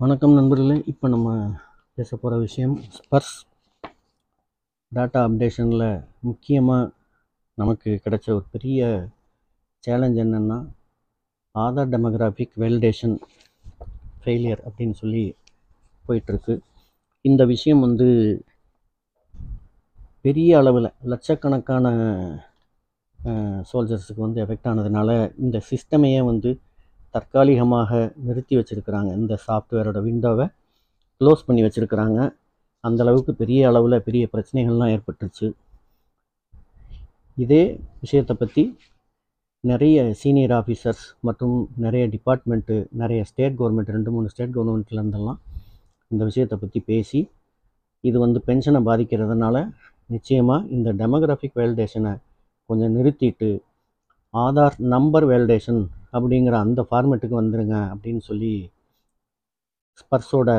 வணக்கம் நண்பர்களே. இப்போ நம்ம பேச போகிற விஷயம் ஸ்பர்ஸ் டேட்டா அப்டேஷனில் முக்கியமாக நமக்கு கிடைச்ச ஒரு பெரிய சேலஞ்ச் என்னென்னா ஆதார் டெமோகிராஃபிக் வேலிடேஷன் ஃபெயிலியர் அப்படின்னு சொல்லி போயிட்டுருக்கு. இந்த விஷயம் வந்து பெரிய அளவில் லட்சக்கணக்கான சோல்ஜர்ஸுக்கு வந்து எஃபெக்ட் ஆனதுனால இந்த சிஸ்டமையே வந்து தற்காலிகமாக நிறுத்தி வச்சுருக்கிறாங்க. இந்த சாஃப்ட்வேரோட விண்டோவை க்ளோஸ் பண்ணி வச்சுருக்கிறாங்க. அந்தளவுக்கு பெரிய அளவில் பெரிய பிரச்சனைகள்லாம் ஏற்பட்டுருச்சு. இதே விஷயத்தை பற்றி நிறைய சீனியர் ஆஃபீஸர்ஸ் மற்றும் நிறைய டிபார்ட்மெண்ட்டு நிறைய ஸ்டேட் கவர்மெண்ட் ரெண்டு மூணு ஸ்டேட் கவர்மெண்ட்லேருந்தெல்லாம் இந்த விஷயத்தை பற்றி பேசி இது வந்து பென்ஷனை பாதிக்கிறதுனால நிச்சயமாக இந்த டெமோகிராஃபிக் வேலிடேஷனை கொஞ்சம் நிறுத்திட்டு ஆதார் நம்பர் வேலிடேஷன் அப்படிங்கிற அந்த ஃபார்மேட்டுக்கு வந்துடுங்க அப்படின்னு சொல்லி ஸ்பர்ஸோட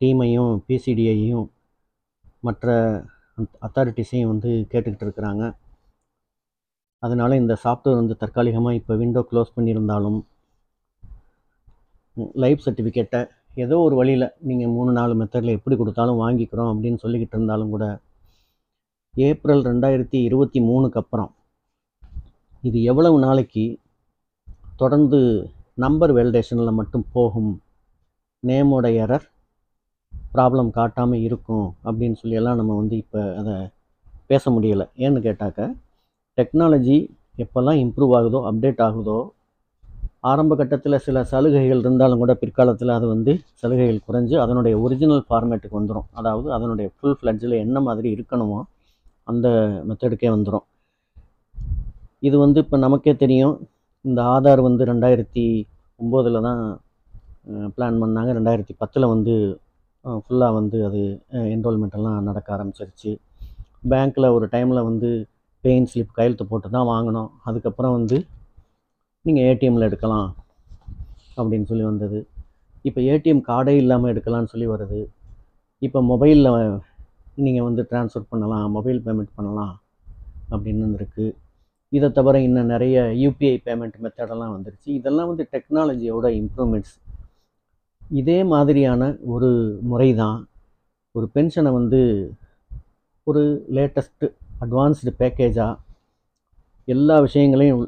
டீமையும் பிசிடிஐயும் மற்ற அத்தாரிட்டிஸையும் வந்து கேட்டுக்கிட்டு இருக்கிறாங்க. அதனால் இந்த சாஃப்ட்வேர் வந்து தற்காலிகமாக இப்போ விண்டோ க்ளோஸ் பண்ணியிருந்தாலும் லைஃப் சர்டிஃபிகேட்டை ஏதோ ஒரு வழியில் நீங்கள் மூணு நாலு மெத்தடில் எப்படி கொடுத்தாலும் வாங்கிக்கிறோம் அப்படின்னு சொல்லிக்கிட்டு இருந்தாலும் கூட ஏப்ரல் ரெண்டாயிரத்தி இருபத்தி மூணுக்கு அப்புறம் இது எவ்வளவு நாளைக்கு தொடர்ந்து நம்பர் வேலிடேஷனில் மட்டும் போகும் நேமோட எரர் ப்ராப்ளம் காட்டாமல் இருக்கும் அப்படின்னு சொல்லியெல்லாம் நம்ம வந்து இப்போ அதை பேச முடியலை. ஏன்னு கேட்டாக்க டெக்னாலஜி எப்போல்லாம் இம்ப்ரூவ் ஆகுதோ அப்டேட் ஆகுதோ ஆரம்ப கட்டத்தில் சில சலுகைகள் இருந்தாலும் கூட பிற்காலத்தில் அது வந்து சலுகைகள் குறைஞ்சு அதனுடைய ஒரிஜினல் ஃபார்மேட்டுக்கு வந்துடும் அதாவது அதனுடைய ஃபுல் ஃப்ளட்ஜில் என்ன மாதிரி இருக்கணுமோ அந்த மெத்தடுக்கே வந்துடும் இது வந்து இப்போ நமக்கே தெரியும் இந்த ஆதார் வந்து ரெண்டாயிரத்தி ஒம்போதில் தான் பிளான் பண்ணாங்க. ரெண்டாயிரத்தி பத்தில் வந்து ஃபுல்லாக வந்து அது என்ரோல்மெண்ட்டெல்லாம் நடக்க ஆரம்பிச்சிருச்சு. பேங்க்கில் ஒரு டைமில் வந்து பெயின் ஸ்லிப் கையெழுத்து போட்டு தான் வாங்கினோம். அதுக்கப்புறம் வந்து நீங்கள் ஏடிஎம்மில் எடுக்கலாம் அப்படின்னு சொல்லி வந்தது. இப்போ ஏடிஎம் கார்டே இல்லாமல் எடுக்கலாம்னு சொல்லி வருது. இப்போ மொபைலில் நீங்கள் வந்து ட்ரான்ஸ்ஃபர் பண்ணலாம் மொபைல் பேமெண்ட் பண்ணலாம் அப்படின்னு இருக்குது இதை தவிர இன்னும் நிறைய யூபிஐ பேமெண்ட் மெத்தடெல்லாம் வந்துருச்சு. இதெல்லாம் வந்து டெக்னாலஜியோட இம்ப்ரூவ்மெண்ட்ஸ் இதே மாதிரியான ஒரு முறை தான் ஒரு பென்ஷனை வந்து ஒரு லேட்டஸ்ட்டு அட்வான்ஸ்டு பேக்கேஜாக எல்லா விஷயங்களையும்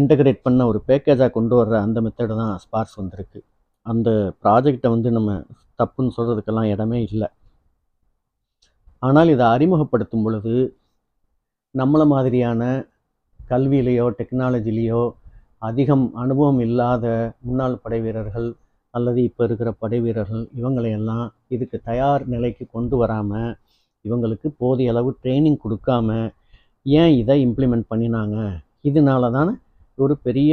இன்டகிரேட் பண்ண ஒரு பேக்கேஜாக கொண்டு வர்ற அந்த மெத்தடு தான் ஸ்பார்ஸ் வந்திருக்கு. அந்த ப்ராஜெக்டை வந்து நம்ம தப்புன்னு சொல்கிறதுக்கெல்லாம் இடமே இல்லை. ஆனால் இதை அறிமுகப்படுத்தும் பொழுது நம்மளை மாதிரியான கல்வியிலேயோ டெக்னாலஜிலேயோ அதிகம் அனுபவம் இல்லாத முன்னாள் படை வீரர்கள் அல்லது இப்போ இருக்கிற படை வீரர்கள் இவங்களையெல்லாம் இதுக்கு தயார் நிலைக்கு கொண்டு வராமல் இவங்களுக்கு போதிய அளவு ட்ரைனிங் கொடுக்காம ஏன் இதை இம்ப்ளிமெண்ட் பண்ணினாங்க? இதனால தானே ஒரு பெரிய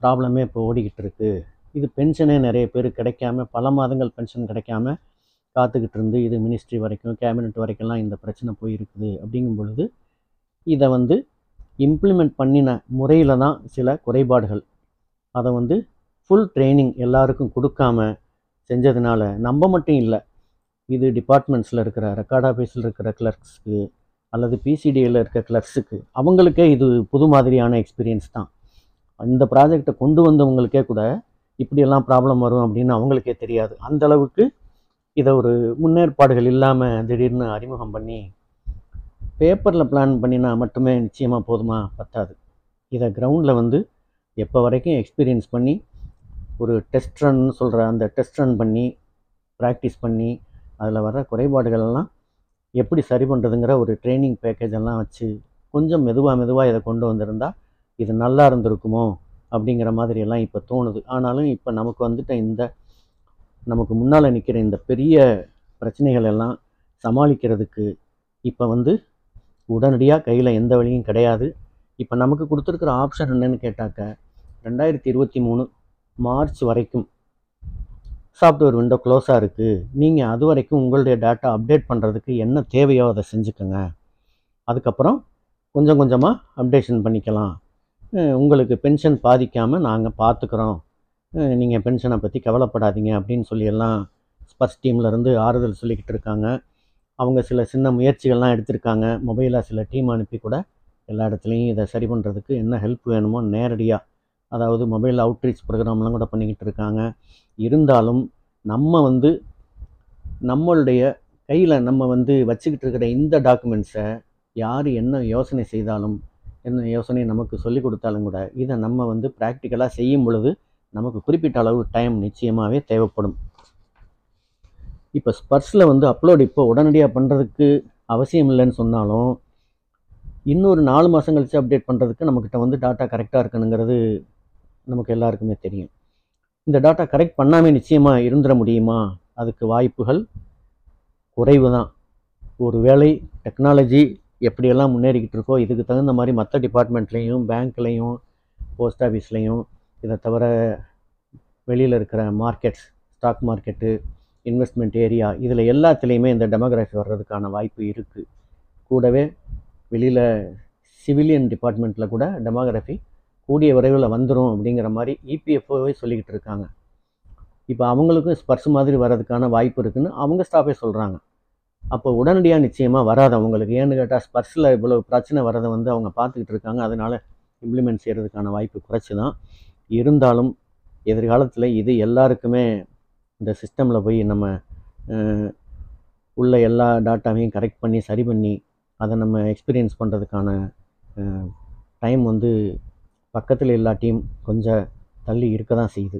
ப்ராப்ளமே இப்போ ஓடிக்கிட்டு இருக்கு. இது பென்ஷனே நிறைய பேர் கிடைக்காம பல மாதங்கள் பென்ஷன் கிடைக்காம காத்துக்கிட்டு இருந்து இது மினிஸ்ட்ரி வரைக்கும் கேபினெட் வரைக்கும்லாம் இந்த பிரச்சனை போயிருக்குது. அப்படிங்கும் பொழுது இதை வந்து இம்ப்ளிமெண்ட் பண்ணின முறையில் தான் சில குறைபாடுகள். அதை வந்து ஃபுல் ட்ரைனிங் எல்லாருக்கும் கொடுக்காம செஞ்சதுனால நம்ம மட்டும் இல்லை. இது டிபார்ட்மெண்ட்ஸில் இருக்கிற ரெக்கார்ட் ஆஃபீஸில் இருக்கிற கிளர்க்ஸுக்கு அல்லது பிசிடியில் இருக்க கிளர்க்ஸுக்கு அவங்களுக்கே இது புது மாதிரியான எக்ஸ்பீரியன்ஸ் தான். இந்த ப்ராஜெக்டை கொண்டு வந்தவங்களுக்கே கூட இப்படியெல்லாம் ப்ராப்ளம் வரும் அப்படின்னு அவங்களுக்கே தெரியாது. அந்த அளவுக்கு இதை ஒரு முன்னேற்பாடுகள் இல்லாமல் திடீர்னு அறிமுகம் பண்ணி பேப்பரில் பிளான் பண்ணினா மட்டுமே நிச்சயமாக போதுமா? பத்தாது. இதை கிரவுண்டில் வந்து எப்போ வரைக்கும் எக்ஸ்பீரியன்ஸ் பண்ணி ஒரு டெஸ்ட் ரன் சொல்கிற அந்த டெஸ்ட் ரன் பண்ணி ப்ராக்டிஸ் பண்ணி அதில் வர குறைபாடுகளெல்லாம் எப்படி சரி பண்ணுறதுங்கிற ஒரு ட்ரைனிங் பேக்கேஜ் எல்லாம் வச்சு கொஞ்சம் மெதுவாக மெதுவாக இதை கொண்டு வந்திருந்தால் இது நல்லா இருந்திருக்குமோ? அப்படிங்கிற மாதிரியெல்லாம் இப்போ தோணுது. ஆனாலும் இப்போ நமக்கு வந்துட்ட இந்த நமக்கு முன்னால் நிற்கிற இந்த பெரிய பிரச்சனைகள் எல்லாம் சமாளிக்கிறதுக்கு இப்போ வந்து உடனடியாக கையில் எந்த வழியும் கிடையாது. இப்போ நமக்கு கொடுத்துருக்குற ஆப்ஷன் என்னன்னு கேட்டாக்க ரெண்டாயிரத்தி இருபத்தி மூணு மார்ச் வரைக்கும் சாஃப்ட்வேர் விண்டோ க்ளோஸாக இருக்குது நீங்கள் அது வரைக்கும் உங்களுடைய டேட்டா அப்டேட் பண்ணுறதுக்கு என்ன தேவையோ அதை செஞ்சுக்கோங்க. அதுக்கப்புறம் கொஞ்சம் கொஞ்சமாக அப்டேஷன் பண்ணிக்கலாம். உங்களுக்கு பென்ஷன் பாதிக்காமல் நாங்கள் பார்த்துக்குறோம். நீங்கள் பென்ஷனை பற்றி கவலைப்படாதீங்க அப்படின்னு சொல்லியெல்லாம் ஸ்பர்ஸ் டீம்லேருந்து ஆறுதல் சொல்லிக்கிட்டு இருக்காங்க. அவங்க சில சின்ன முயற்சிகள்லாம் எடுத்திருக்காங்க. மொபைலாக சில டீம் அனுப்பி கூட எல்லா இடத்துலையும் இதை சரி பண்ணுறதுக்கு என்ன ஹெல்ப் வேணுமோ நேரடியாக அதாவது மொபைல் அவுட்ரீச் ப்ரோக்ராம்லாம் கூட பண்ணிக்கிட்டு இருக்காங்க. இருந்தாலும் நம்ம வந்து நம்மளுடைய கையில் நம்ம வந்து வச்சுக்கிட்டு இருக்கிற இந்த டாக்குமெண்ட்ஸை யார் என்ன யோசனை செய்தாலும் என்ன யோசனை நமக்கு சொல்லி கொடுத்தாலும் கூட இதை நம்ம வந்து ப்ராக்டிக்கலாக செய்யும் பொழுது நமக்கு குறிப்பிட்ட அளவு டைம் நிச்சயமாகவே தேவைப்படும். இப்போ ஸ்பர்ஸில் வந்து அப்லோட் இப்போ உடனடியாக பண்ணுறதுக்கு அவசியம் இல்லைன்னு சொன்னாலும் இன்னொரு நாலு மாதம் கழித்து அப்டேட் பண்ணுறதுக்கு நம்மக்கிட்ட வந்து டாட்டா கரெக்டாக இருக்கணுங்கிறது நமக்கு எல்லாருக்குமே தெரியும். இந்த டாட்டா கரெக்ட் பண்ணாமல் நிச்சயமாக இருந்துட முடியுமா? அதுக்கு வாய்ப்புகள் குறைவு தான் ஒரு வேளை டெக்னாலஜி எப்படியெல்லாம் முன்னேறிக்கிட்டு இருக்கோ இதுக்கு தகுந்த மாதிரி மற்ற டிபார்ட்மெண்ட்லேயும் பேங்க்லேயும் போஸ்ட் ஆஃபீஸ்லேயும் இதை தவிர வெளியில் இருக்கிற markets stock market investment area இதில் எல்லாத்துலேயுமே இந்த டெமோகிராஃபி வர்றதுக்கான வாய்ப்பு இருக்குது கூடவே வெளியில் சிவிலியன் டிபார்ட்மெண்ட்டில் கூட டெமோகிராஃபி கூடிய விரைவில் வந்துடும் அப்படிங்கிற மாதிரி இபிஎஃப்ஓவே சொல்லிக்கிட்டு இருக்காங்க. இப்போ அவங்களுக்கும் ஸ்பர்ஸ் மாதிரி வர்றதுக்கான வாய்ப்பு இருக்குதுன்னு அவங்க ஸ்டாஃபே சொல்கிறாங்க அப்போ உடனடியாக நிச்சயமாக வராது அவங்களுக்கு. ஏன்னு கேட்டால் ஸ்பர்ஸில் இவ்வளோ பிரச்சனை வரதை வந்து அவங்க பார்த்துக்கிட்டு இருக்காங்க. அதனால் இம்ப்ளிமெண்ட் செய்கிறதுக்கான வாய்ப்பு குறைச்சி தான் இருந்தாலும் எதிர்காலத்தில் இது எல்லாருக்குமே இந்த சிஸ்டமில் போய் நம்ம உள்ள எல்லா டாட்டாவையும் கரெக்ட் பண்ணி சரி பண்ணி அதை நம்ம எக்ஸ்பீரியன்ஸ் பண்ணுறதுக்கான டைம் வந்து பக்கத்தில் இல்லாட்டியும் கொஞ்சம் தள்ளி இருக்க தான் செய்யுது.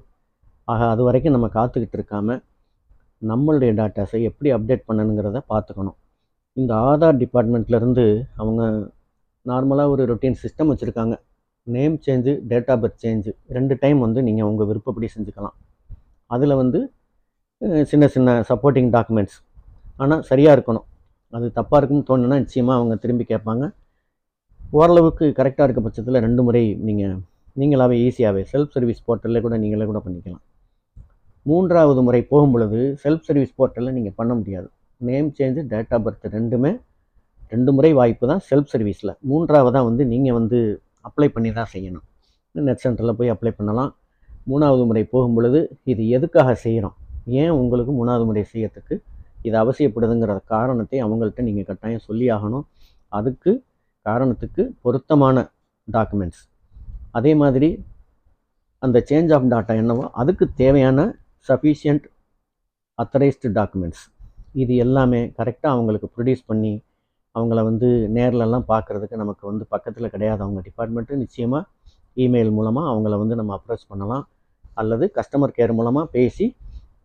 ஆக அது வரைக்கும் நம்ம காத்துக்கிட்டு இருக்காமல் நம்மளுடைய டாட்டாஸை எப்படி அப்டேட் பண்ணணுங்கிறத பார்த்துக்கணும். இந்த ஆதார் டிபார்ட்மெண்ட்லேருந்து அவங்க நார்மலாக ஒரு ரொட்டீன் சிஸ்டம் வச்சுருக்காங்க. Name change date of birth change ரெண்டு டைம் வந்து நீங்கள் உங்கள் விருப்பப்படி செஞ்சுக்கலாம். அதில் வந்து சின்ன சின்ன சப்போர்ட்டிங் டாக்குமெண்ட்ஸ் ஆனால் சரியாக இருக்கணும். அது தப்பாக இருக்குன்னு தோணுன்னா நிச்சயமாக அவங்க திரும்பி கேட்பாங்க. ஓரளவுக்கு கரெக்டாக இருக்க பட்சத்தில் ரெண்டு முறை நீங்கள் நீங்களாகவே ஈஸியாகவே செல்ஃப் சர்வீஸ் போர்ட்டலில் கூட நீங்களே கூட பண்ணிக்கலாம். மூன்றாவது முறை போகும் பொழுது செல்ஃப் சர்வீஸ் போர்ட்டலில் நீங்கள் பண்ண முடியாது. Name change date of birth ரெண்டுமே ரெண்டு முறை வாய்ப்பு தான் செல்ஃப் சர்வீஸில் மூன்றாவதாக வந்து நீங்கள் வந்து அப்ளை பண்ணி தான் செய்யணும். நெட் சென்டரில் போய் அப்ளை பண்ணலாம். மூணாவது முறை போகும் பொழுது இது எதுக்காக செய்கிறோம் ஏன் உங்களுக்கு மூணாவது முறை செய்யறதுக்கு இது அவசியப்படுதுங்கிற காரணத்தை அவங்கள்ட்ட நீங்கள் கட்டாயம் சொல்லி ஆகணும். அதுக்கு காரணத்துக்கு பொருத்தமான டாக்குமெண்ட்ஸ் அதே மாதிரி அந்த சேஞ்ச் ஆஃப் டாட்டா என்னவோ அதுக்கு தேவையான சஃபிஷியன்ட் அத்தரைஸ்டு டாக்குமெண்ட்ஸ் இது எல்லாமே கரெக்டாக அவங்களுக்கு ப்ரொடியூஸ் பண்ணி அவங்கள வந்து நேரிலலாம் பார்க்குறதுக்கு நமக்கு வந்து பக்கத்தில் கிடையாது. அவங்க டிபார்ட்மெண்ட்டு நிச்சயமாக இமெயில் மூலமாக அவங்கள வந்து நம்ம அப்ரோச் பண்ணலாம். அல்லது கஸ்டமர் கேர் மூலமாக பேசி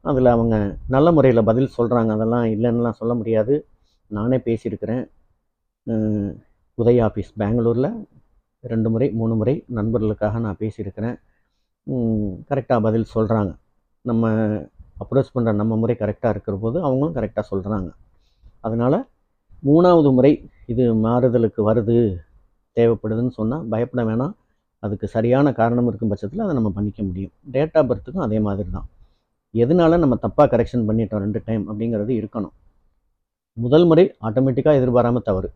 அதில் அவங்க நல்ல முறையில் பதில் சொல்கிறாங்க. அதெல்லாம் இல்லைன்னுலாம் சொல்ல முடியாது. நானே பேசியிருக்கிறேன். உதய் ஆஃபீஸ் பெங்களூரில் ரெண்டு முறை மூணு முறை நண்பர்களுக்காக நான் பேசியிருக்கிறேன். கரெக்டாக பதில் சொல்கிறாங்க. நம்ம அப்ரோச் பண்ணுற நம்ம முறை கரெக்டாக இருக்கிற போது அவங்களும் கரெக்டாக சொல்கிறாங்க. அதனால் மூணாவது முறை இது மாறுதலுக்கு வருது தேவைப்படுதுன்னு சொன்னால் பயப்பட வேணாம். அதுக்கு சரியான காரணம் இருக்கும் பட்சத்தில் அதை நம்ம பண்ணிக்க முடியும். டேட் ஆஃப் பர்த்துக்கும் அதே மாதிரி தான். எதனால நம்ம தப்பாக கரெக்ஷன் பண்ணிட்டோம் ரெண்டு டைம் அப்படிங்கிறது இருக்கணும். முதல் முறை ஆட்டோமேட்டிக்காக எதிர்பாராமல் தவறு.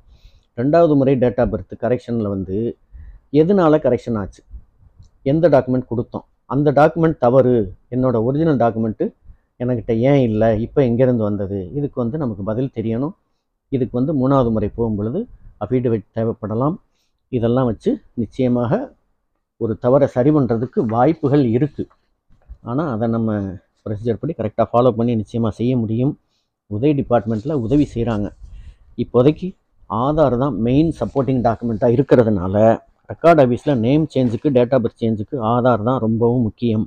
ரெண்டாவது முறை டேட் ஆஃப் பர்த் கரெக்ஷனில் வந்து எதனால கரெக்ஷன் ஆச்சு? எந்த டாக்குமெண்ட் கொடுத்தோம்? அந்த டாக்குமெண்ட் தவறு. என்னோட ஒரிஜினல் டாக்குமெண்ட்டு என்கிட்ட ஏன் இல்லை? இப்போ எங்கேருந்து வந்தது? இதுக்கு வந்து நமக்கு பதில் தெரியணும். இதுக்கு வந்து மூணாவது முறை போகும் பொழுது அஃபிடவிட் தேவைப்படலாம். இதெல்லாம் வச்சு நிச்சயமாக ஒரு தவறை சரி பண்ணுறதுக்கு வாய்ப்புகள் இருக்குது ஆனால் அதை நம்ம ப்ரொசீஜர் படி கரெக்டாக ஃபாலோ பண்ணி நிச்சயமாக செய்ய முடியும். உதவி டிபார்ட்மெண்ட்டில் உதவி செய்கிறாங்க இப்போதைக்கு ஆதார் தான் மெயின் சப்போர்ட்டிங் டாக்குமெண்ட்டாக இருக்கிறதுனால ரெக்கார்ட் ஆஃபீஸில் நேம் சேஞ்சுக்கு டேட் ஆஃப் பர்த் சேஞ்சுக்கு ஆதார் தான் ரொம்பவும் முக்கியம்.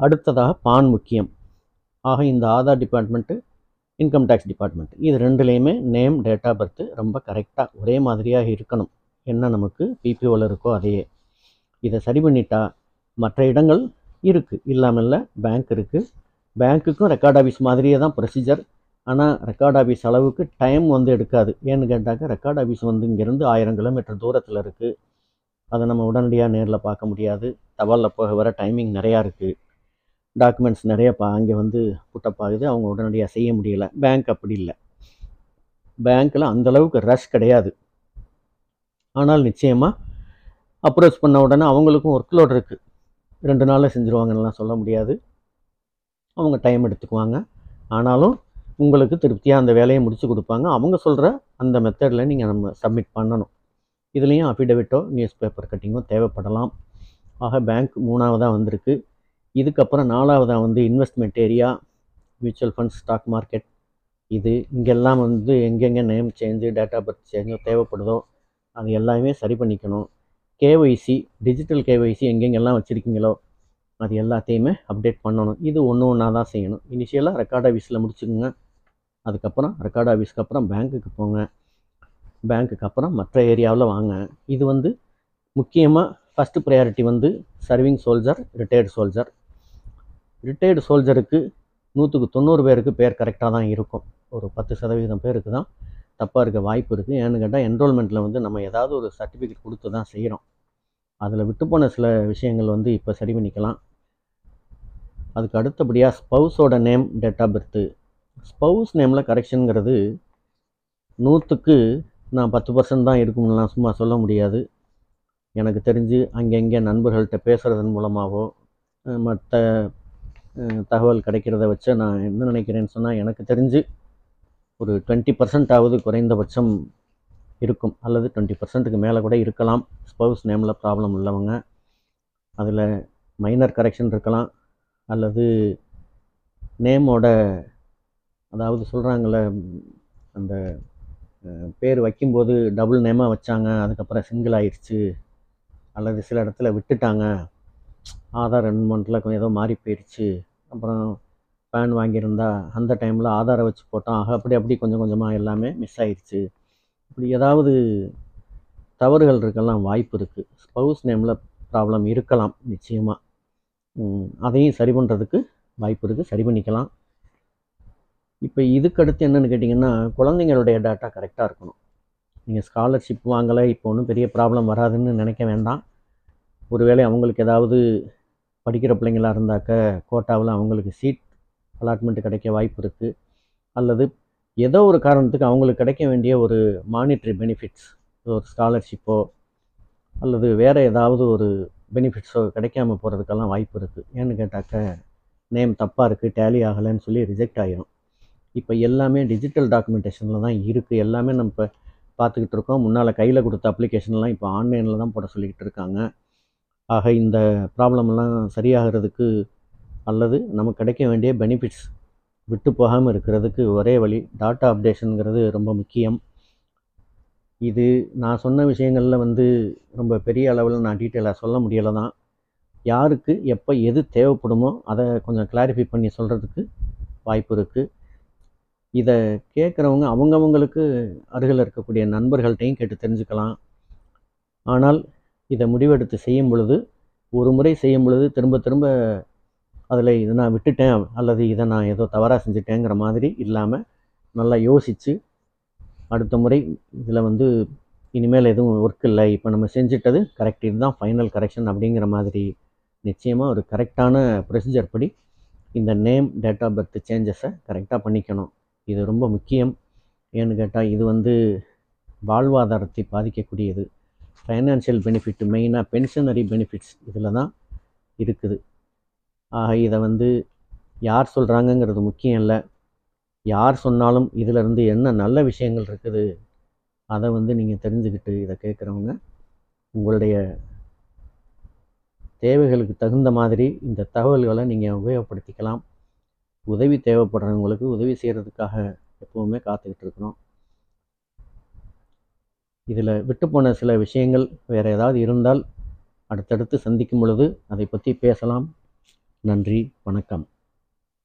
அடுத்ததாக பான் முக்கியம். ஆக இந்த Aadhaar department income tax department இது ரெண்டுலேயுமே நேம் டேட் ஆஃப் பர்த் ரொம்ப கரெக்டாக ஒரே மாதிரியாக இருக்கணும். என்ன நமக்கு பிபிஓவில் இருக்கோ அதையே. இதை சரி பண்ணிட்டா மற்ற இடங்கள் இருக்குது இல்லாமல் இல்லை பேங்க் இருக்குது பேங்க்குக்கும் ரெக்கார்ட் ஆஃபீஸ் மாதிரியே தான் ப்ரொசீஜர் ஆனால் ரெக்கார்ட் ஆஃபீஸ் அளவுக்கு டைம் வந்து எடுக்காது. ஏன்னு கேட்டாக்க ரெக்கார்ட் ஆஃபீஸ் வந்து இங்கேருந்து ஆயிரம் கிலோமீட்டர் தூரத்தில் இருக்குது அதை நம்ம உடனடியாக நேரில் பார்க்க முடியாது. தபாலில் போக வர டைமிங் நிறையா இருக்குது டாக்குமெண்ட்ஸ் நிறைய பா அங்கே வந்து புட்டப் ஆகுது அவங்க உடனடியாக செய்ய முடியல. பேங்க் அப்படி இல்லை. பேங்க்கில் அந்தளவுக்கு ரஷ் கிடையாது. ஆனால் நிச்சயமாக அப்ரோச் பண்ண உடனே அவங்களுக்கும் ஒர்க் லோட் இருக்குது ரெண்டு நாளில் செஞ்சுருவாங்கலாம் சொல்ல முடியாது. அவங்க டைம் எடுத்துக்குவாங்க. ஆனாலும் உங்களுக்கு திருப்தியாக அந்த வேலையை முடித்து கொடுப்பாங்க. அவங்க சொல்கிற அந்த மெத்தடில் நீங்கள் நம்ம சப்மிட் பண்ணணும். இதுலேயும் அஃபிடவிட்டோ நியூஸ் பேப்பர் கட்டிங்கோ தேவைப்படலாம். ஆக பேங்க் மூணாவதாக வந்திருக்கு. இதுக்கப்புறம் நாலாவதாக வந்து investment area mutual funds stock market இது இங்கெல்லாம் வந்து எங்கெங்கே name change date of birth சேஞ்சோ தேவைப்படுதோ அது எல்லாமே சரி பண்ணிக்கணும். கேஒய்சி டிஜிட்டல் கேஒய்சி எங்கெங்கெல்லாம் வச்சுருக்கீங்களோ அது எல்லாத்தையுமே அப்டேட் பண்ணணும். இது ஒன்று ஒன்றா தான் செய்யணும். இனிஷியலாக ரெக்கார்ட் ஆஃபீஸில் முடிச்சுக்கோங்க. அதுக்கப்புறம் ரெக்கார்ட் ஆஃபீஸ்க்கு அப்புறம் பேங்க்குக்கு போங்க. பேங்க்குக்கு அப்புறம் மற்ற ஏரியாவில் வாங்க. இது வந்து முக்கியமாக ஃபஸ்ட்டு ப்ரையாரிட்டி வந்து serving soldier retired soldier retired சோல்ஜருக்கு நூற்றுக்கு தொண்ணூறு பேருக்கு பேர் கரெக்டாக தான் இருக்கும். ஒரு பத்து சதவீதம் பேருக்கு தான் தப்பாக இருக்க வாய்ப்பு இருக்குது ஏன்னு கேட்டால் என்ரோல்மெண்ட்டில் வந்து நம்ம ஏதாவது ஒரு சர்டிஃபிகேட் கொடுத்து தான் செய்கிறோம் அதில் விட்டுப்போன சில விஷயங்கள் வந்து இப்போ சரி பண்ணிக்கலாம். அதுக்கு அடுத்தபடியாக ஸ்பவுஸோட name date of birth spouse நேமில் கரெக்ஷனுங்கிறது நூற்றுக்கு நான் பத்து பர்சன்ட் தான் இருக்கும்லாம் சும்மா சொல்ல முடியாது. எனக்கு தெரிஞ்சு அங்கங்கே நண்பர்கள்ட்ட பேசுகிறதன் மூலமாகவோ மற்ற தகவல் கிடைக்கிறத வச்சு நான் என்ன நினைக்கிறேன்னு சொன்னால் எனக்கு தெரிஞ்சு ஒரு டுவெண்ட்டி பர்சன்ட் ஆகுது குறைந்தபட்சம் இருக்கும். அல்லது டுவெண்ட்டி பர்சன்ட்டுக்கு மேலே கூட இருக்கலாம். ஸ்பவுஸ் நேமில் ப்ராப்ளம் உள்ளவங்க. அதில் மைனர் கரெக்ஷன் இருக்கலாம். அல்லது நேமோட அதாவது சொல்கிறாங்கள அந்த பேர் வைக்கும்போது டபுள் நேமாக வச்சாங்க. அதுக்கப்புறம் சிங்கிள் ஆயிடுச்சு. அல்லது சில இடத்துல விட்டுட்டாங்க. ஆதார் என்மெண்ட்டில் கொஞ்சம் ஏதோ மாறி போயிடுச்சு. அப்புறம் பேன் வாங்கியிருந்தா அந்த டைமில் ஆதாரை வச்சு போட்டோம் ஆக அப்படி அப்படி கொஞ்சம் கொஞ்சமாக எல்லாமே மிஸ் ஆயிடுச்சு. இப்படி ஏதாவது தவறுகள் இருக்கலாம் வாய்ப்பு இருக்குது ஸ்பவுஸ் நேமில் ப்ராப்ளம் இருக்கலாம் நிச்சயமாக அதையும் சரி பண்ணுறதுக்கு வாய்ப்பு இருக்குது சரி பண்ணிக்கலாம். இப்போ இதுக்கு அடுத்து என்னென்னு கேட்டிங்கன்னா குழந்தைங்களுடைய டேட்டா கரெக்டாக இருக்கணும். நீங்கள் ஸ்காலர்ஷிப் வாங்கலை இப்போ ஒன்றும் பெரிய ப்ராப்ளம் வராதுன்னு நினைக்க வேண்டாம். ஒருவேளை அவங்களுக்கு ஏதாவது படிக்கிற பிள்ளைங்களாக இருந்தாக்க கோட்டாவில் அவங்களுக்கு சீட் அலாட்மெண்ட் கிடைக்க வாய்ப்பு இருக்குது அல்லது ஏதோ ஒரு காரணத்துக்கு அவங்களுக்கு கிடைக்க வேண்டிய ஒரு மானிட்ரி பெனிஃபிட்ஸ் ஒரு ஸ்காலர்ஷிப்போ அல்லது வேறு ஏதாவது ஒரு பெனிஃபிட்ஸோ கிடைக்காம போகிறதுக்கெல்லாம் வாய்ப்பு இருக்குது ஏன்னு கேட்டாக்க நேம் தப்பாக இருக்குது டேலி ஆகலைன்னு சொல்லி ரிஜெக்ட் ஆகிரும் இப்போ எல்லாமே டிஜிட்டல் டாக்குமெண்டேஷனில் தான் இருக்குது எல்லாமே நம்ம பார்த்துக்கிட்டு இருக்கோம். முன்னால் கையில் கொடுத்த அப்ளிகேஷன்லாம் இப்போ ஆன்லைனில் தான் போட சொல்லிக்கிட்டு இருக்காங்க. ஆக இந்த ப்ராப்ளம்லாம் சரியாகிறதுக்கு அல்லது நமக்கு கிடைக்க வேண்டிய பெனிஃபிட்ஸ் விட்டு போகாமல் இருக்கிறதுக்கு ஒரே வழி டாட்டா அப்டேஷனுங்கிறது ரொம்ப முக்கியம். இது நான் சொன்ன விஷயங்களில் வந்து ரொம்ப பெரிய அளவில் நான் டீட்டெயிலாக சொல்ல முடியலை தான் யாருக்கு எப்போ எது தேவைப்படுமோ அதை கொஞ்சம் கிளாரிஃபை பண்ணி சொல்கிறதுக்கு வாய்ப்பு இருக்குது இதை கேட்குறவங்க அவங்கவங்களுக்கு அருகில் இருக்கக்கூடிய நண்பர்கள்ட்டையும் கேட்டு தெரிஞ்சுக்கலாம். ஆனால் இதை முடிவெடுத்து செய்யும் பொழுது ஒரு முறை செய்யும் பொழுது திரும்ப திரும்ப அதில் இதை நான் விட்டுட்டேன் அல்லது இதை நான் ஏதோ தவறாக செஞ்சுட்டேங்கிற மாதிரி இல்லாமல் நல்லா யோசித்து அடுத்த முறை இதில் வந்து இனிமேல் எதுவும் ஒர்க் இல்லை. இப்போ நம்ம செஞ்சிட்டது கரெக்ட் இதுதான் ஃபைனல் கரெக்ஷன் அப்படிங்கிற மாதிரி நிச்சயமாக ஒரு கரெக்டான ப்ரொசீஜர் படி இந்த நேம் டேட் ஆஃப் பர்த் சேஞ்சஸை கரெக்டாக பண்ணிக்கணும். இது ரொம்ப முக்கியம். ஏன்னு கேட்டால் இது வந்து வாழ்வாதாரத்தை பாதிக்கக்கூடியது. ஃபைனான்ஷியல் பெனிஃபிட் மெயினாக பென்ஷனரி பெனிஃபிட்ஸ் இதில் தான் இருக்குது. ஆக இதை வந்து யார் சொல்கிறாங்கங்கிறது முக்கியம் இல்லை. யார் சொன்னாலும் இதிலிருந்து என்ன நல்ல விஷயங்கள் இருக்குது அதை வந்து நீங்கள் தெரிஞ்சுக்கிட்டு இதை கேட்குறவங்க உங்களுடைய தேவைகளுக்கு தகுந்த மாதிரி இந்த தகவல்களை நீங்கள் உபயோகப்படுத்திக்கலாம். உதவி தேவைப்படுறவங்களுக்கு உதவி செய்கிறதுக்காக எப்போவுமே காத்துக்கிட்டு இருக்கிறோம் இதில் விட்டுப்போன சில விஷயங்கள் வேறு ஏதாவது இருந்தால் அடுத்தடுத்து சந்திக்கும் பொழுது அதை பற்றி பேசலாம். நன்றி வணக்கம்.